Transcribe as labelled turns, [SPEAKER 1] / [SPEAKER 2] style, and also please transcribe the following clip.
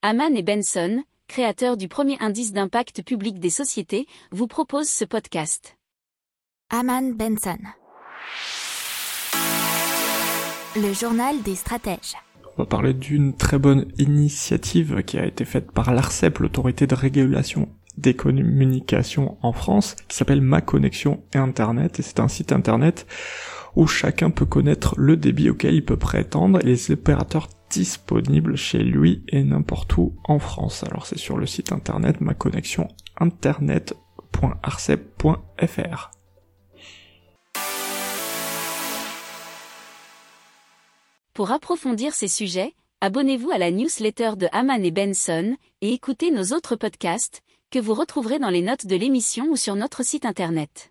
[SPEAKER 1] Haman et Benson, créateurs du premier indice d'impact public des sociétés, vous proposent ce podcast.
[SPEAKER 2] Haman Benson. Le journal des stratèges.
[SPEAKER 3] On va parler d'une très bonne initiative qui a été faite par l'ARCEP, l'autorité de régulation des communications en France, qui s'appelle Ma Connexion et Internet, et c'est un site internet où chacun peut connaître le débit auquel il peut prétendre et les opérateurs disponibles chez lui et n'importe où en France. Alors c'est sur le site internet ma connexion internet.arcep.fr.
[SPEAKER 1] Pour approfondir ces sujets, abonnez-vous à la newsletter de Haman et Benson et écoutez nos autres podcasts que vous retrouverez dans les notes de l'émission ou sur notre site internet.